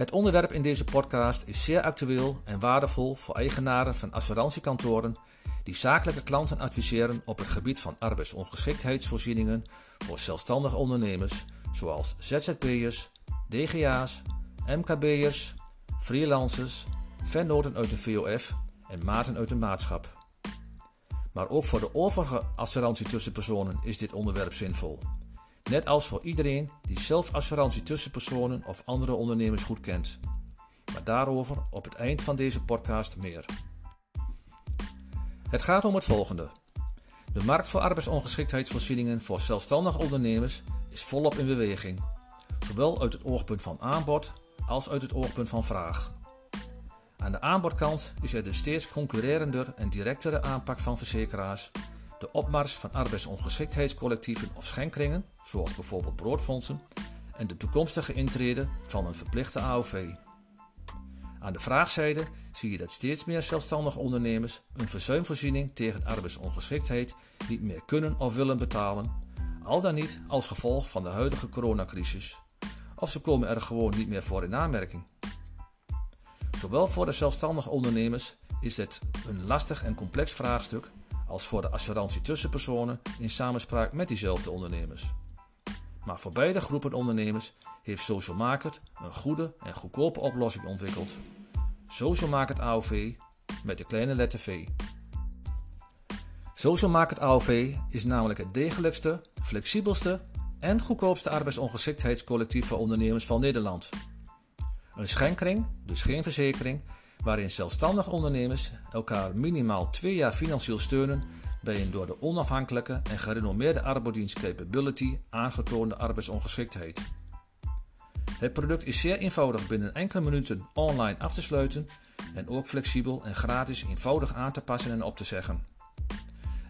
Het onderwerp in deze podcast is zeer actueel en waardevol voor eigenaren van assurantiekantoren die zakelijke klanten adviseren op het gebied van arbeidsongeschiktheidsvoorzieningen voor zelfstandige ondernemers zoals ZZP'ers, DGA's, MKB'ers, freelancers, vennoten uit de VOF en maten uit de maatschap. Maar ook voor de overige assurantie tussenpersonen is dit onderwerp zinvol. Net als voor iedereen die zelf assurantie tussenpersonen of andere ondernemers goed kent. Maar daarover op het eind van deze podcast meer. Het gaat om het volgende. De markt voor arbeidsongeschiktheidsvoorzieningen voor zelfstandig ondernemers is volop in beweging, zowel uit het oogpunt van aanbod als uit het oogpunt van vraag. Aan de aanbodkant is er de steeds concurrerender en directere aanpak van verzekeraars, de opmars van arbeidsongeschiktheidscollectieven of schenkringen, zoals bijvoorbeeld broodfondsen, en de toekomstige intrede van een verplichte AOV. Aan de vraagzijde zie je dat steeds meer zelfstandige ondernemers een verzuimvoorziening tegen arbeidsongeschiktheid niet meer kunnen of willen betalen, al dan niet als gevolg van de huidige coronacrisis, of ze komen er gewoon niet meer voor in aanmerking. Zowel voor de zelfstandige ondernemers is het een lastig en complex vraagstuk als voor de assurantie tussenpersonen in samenspraak met diezelfde ondernemers. Maar voor beide groepen ondernemers heeft Social Market een goede en goedkope oplossing ontwikkeld. Social Market AOV met de kleine letter V. Social Market AOV is namelijk het degelijkste, flexibelste en goedkoopste arbeidsongeschiktheidscollectief voor ondernemers van Nederland. Een schenkring, dus geen verzekering, waarin zelfstandig ondernemers elkaar minimaal twee jaar financieel steunen bij een door de onafhankelijke en gerenommeerde arbeidsdienst Capability aangetoonde arbeidsongeschiktheid. Het product is zeer eenvoudig binnen enkele minuten online af te sluiten en ook flexibel en gratis eenvoudig aan te passen en op te zeggen.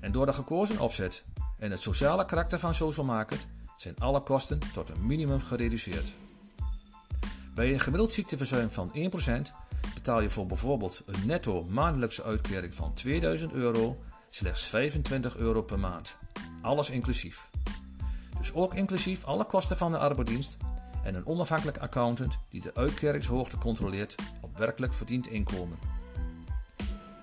En door de gekozen opzet en het sociale karakter van Social Market zijn alle kosten tot een minimum gereduceerd. Bij een gemiddeld ziekteverzuim van 1% betaal je voor bijvoorbeeld een netto maandelijkse uitkering van 2000 euro slechts 25 euro per maand. Alles inclusief. Dus ook inclusief alle kosten van de arbeidsdienst en een onafhankelijk accountant die de uitkeringshoogte controleert op werkelijk verdiend inkomen.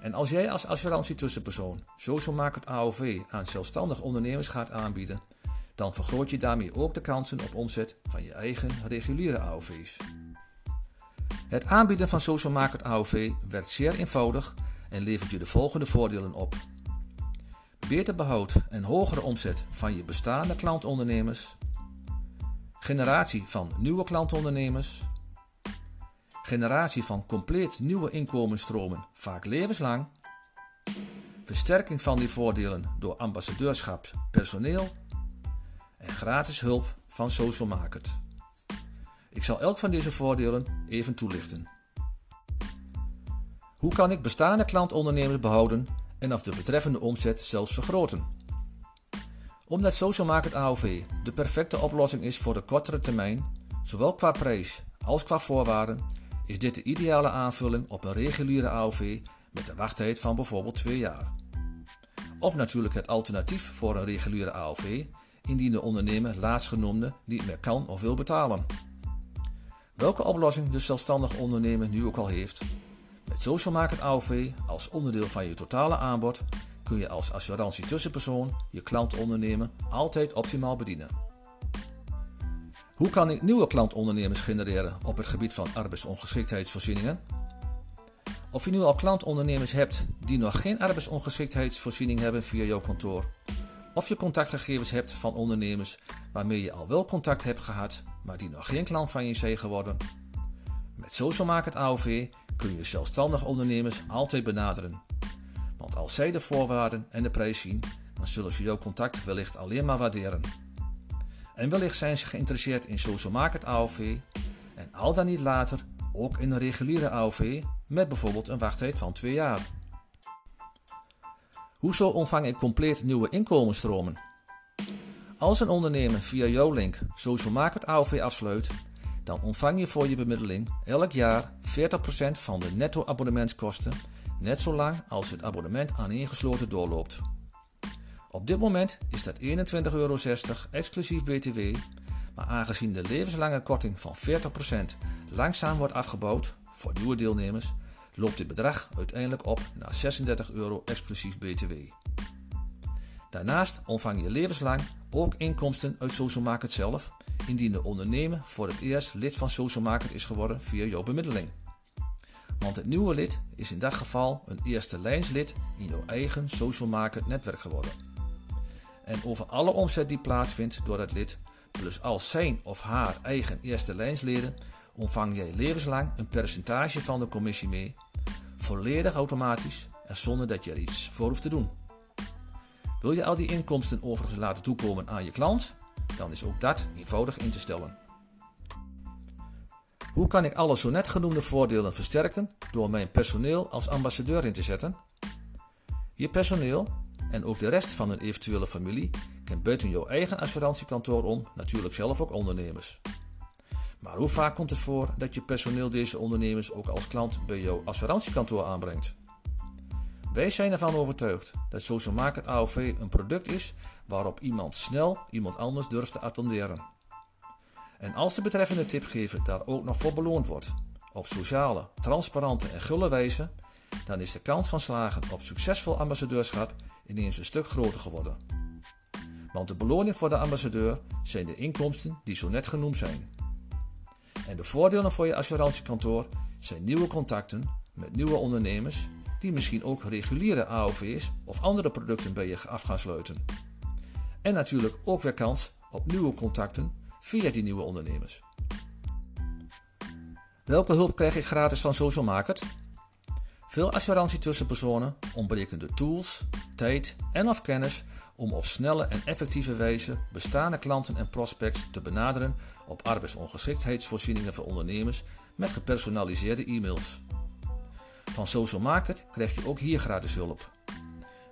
En als jij als assurantietussenpersoon Social Market AOV aan zelfstandig ondernemers gaat aanbieden, dan vergroot je daarmee ook de kansen op omzet van je eigen reguliere AOV's. Het aanbieden van Social Market AOV werkt zeer eenvoudig en levert je de volgende voordelen op. Beter behoud en hogere omzet van je bestaande klantondernemers. Generatie van nieuwe klantondernemers. Generatie van compleet nieuwe inkomensstromen, vaak levenslang. Versterking van die voordelen door ambassadeurschap, personeel. En gratis hulp van Social Market. Ik zal elk van deze voordelen even toelichten. Hoe kan ik bestaande klantondernemers behouden en of de betreffende omzet zelfs vergroten? Omdat Social Market AOV de perfecte oplossing is voor de kortere termijn, zowel qua prijs als qua voorwaarden, is dit de ideale aanvulling op een reguliere AOV met een wachttijd van bijvoorbeeld 2 jaar. Of natuurlijk het alternatief voor een reguliere AOV, indien de ondernemer laatstgenoemde niet meer kan of wil betalen. Welke oplossing de zelfstandig ondernemer nu ook al heeft. Met Social Market AOV als onderdeel van je totale aanbod kun je als assurantie tussenpersoon je klantondernemer altijd optimaal bedienen. Hoe kan ik nieuwe klantondernemers genereren op het gebied van arbeidsongeschiktheidsvoorzieningen? Of je nu al klantondernemers hebt die nog geen arbeidsongeschiktheidsvoorziening hebben via jouw kantoor, of je contactgegevens hebt van ondernemers waarmee je al wel contact hebt gehad, maar die nog geen klant van je zijn geworden. Met Social Market AOV kun je zelfstandig ondernemers altijd benaderen. Want als zij de voorwaarden en de prijs zien, dan zullen ze jouw contact wellicht alleen maar waarderen. En wellicht zijn ze geïnteresseerd in Social Market AOV en al dan niet later ook in een reguliere AOV met bijvoorbeeld een wachttijd van 2 jaar. Hoezo ontvang ik compleet nieuwe inkomensstromen? Als een ondernemer via jouw link Social Market AOV afsluit, dan ontvang je voor je bemiddeling elk jaar 40% van de netto abonnementskosten, net zolang als het abonnement aaneengesloten doorloopt. Op dit moment is dat 21,60 euro exclusief BTW, Maar aangezien de levenslange korting van 40% langzaam wordt afgebouwd voor nieuwe deelnemers, loopt dit bedrag uiteindelijk op naar 36 euro exclusief BTW. Daarnaast ontvang je levenslang ook inkomsten uit Social Market zelf, indien de ondernemer voor het eerst lid van Social Market is geworden via jouw bemiddeling. Want het nieuwe lid is in dat geval een eerste lijnslid in jouw eigen Social Market netwerk geworden. En over alle omzet die plaatsvindt door het lid, plus al zijn of haar eigen eerste lijnsleden, ontvang jij levenslang een percentage van de commissie mee, volledig automatisch en zonder dat je er iets voor hoeft te doen. Wil je al die inkomsten overigens laten toekomen aan je klant, dan is ook dat eenvoudig in te stellen. Hoe kan ik alle zo net genoemde voordelen versterken door mijn personeel als ambassadeur in te zetten? Je personeel en ook de rest van een eventuele familie kent buiten jouw eigen assurantiekantoor om natuurlijk zelf ook ondernemers. Maar hoe vaak komt het voor dat je personeel deze ondernemers ook als klant bij jouw assurantiekantoor aanbrengt? Wij zijn ervan overtuigd dat Social Market AOV een product is waarop iemand snel iemand anders durft te attenderen. En als de betreffende tipgever daar ook nog voor beloond wordt, op sociale, transparante en gulle wijze, dan is de kans van slagen op succesvol ambassadeurschap ineens een stuk groter geworden. Want de beloning voor de ambassadeur zijn de inkomsten die zo net genoemd zijn. En de voordelen voor je assurantiekantoor zijn nieuwe contacten met nieuwe ondernemers die misschien ook reguliere AOV's of andere producten bij je af gaan sluiten. En natuurlijk ook weer kans op nieuwe contacten via die nieuwe ondernemers. Welke hulp krijg ik gratis van Social Market? Veel assurantietussenpersonen ontbreken de tools, tijd en of kennis om op snelle en effectieve wijze bestaande klanten en prospects te benaderen op arbeidsongeschiktheidsvoorzieningen voor ondernemers met gepersonaliseerde e-mails. Van Social Market krijg je ook hier gratis hulp.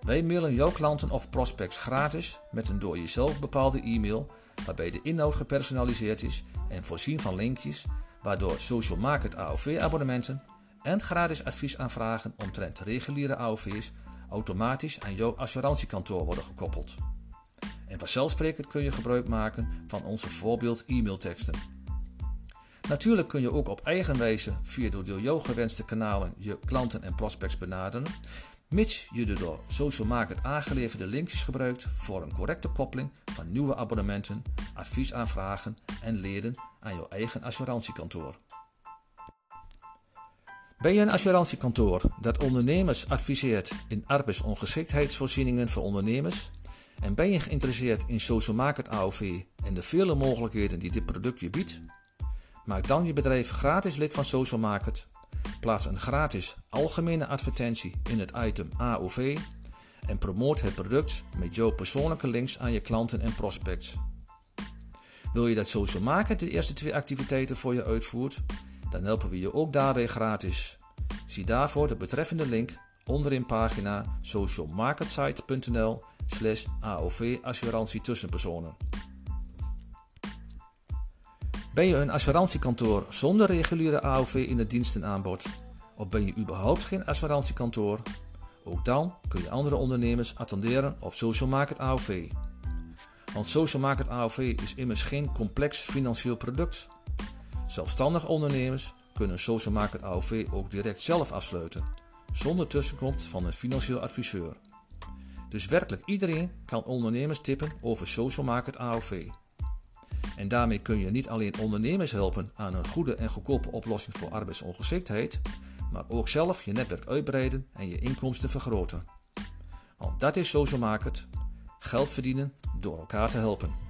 Wij mailen jouw klanten of prospects gratis met een door jezelf bepaalde e-mail waarbij de inhoud gepersonaliseerd is en voorzien van linkjes waardoor Social Market AOV abonnementen en gratis adviesaanvragen omtrent reguliere AOV's automatisch aan jouw assurantiekantoor worden gekoppeld. En vanzelfsprekend kun je gebruik maken van onze voorbeeld e-mailteksten. Natuurlijk kun je ook op eigen wijze via door jou gewenste kanalen je klanten en prospects benaderen, mits je de door Social Market aangeleverde linkjes gebruikt voor een correcte koppeling van nieuwe abonnementen, adviesaanvragen en leden aan jouw eigen assurantiekantoor. Ben je een assurantiekantoor dat ondernemers adviseert in arbeidsongeschiktheidsvoorzieningen voor ondernemers? En ben je geïnteresseerd in Social Market AOV en de vele mogelijkheden die dit product je biedt? Maak dan je bedrijf gratis lid van Social Market. Plaats een gratis algemene advertentie in het item AOV en promoot het product met jouw persoonlijke links aan je klanten en prospects. Wil je dat Social Market de eerste twee activiteiten voor je uitvoert? Dan helpen we je ook daarbij gratis. Zie daarvoor de betreffende link onderin pagina socialmarketsite.nl slash AOV assurantie tussenpersonen. Ben je een assurantiekantoor zonder reguliere AOV in het dienstenaanbod? Of ben je überhaupt geen assurantiekantoor? Ook dan kun je andere ondernemers attenderen op Social Market AOV. Want Social Market AOV is immers geen complex financieel product. Zelfstandig ondernemers kunnen Social Market AOV ook direct zelf afsluiten, zonder tussenkomst van een financieel adviseur. Dus werkelijk iedereen kan ondernemers tippen over Social Market AOV. En daarmee kun je niet alleen ondernemers helpen aan een goede en goedkope oplossing voor arbeidsongeschiktheid, maar ook zelf je netwerk uitbreiden en je inkomsten vergroten. Want dat is social market: geld verdienen door elkaar te helpen.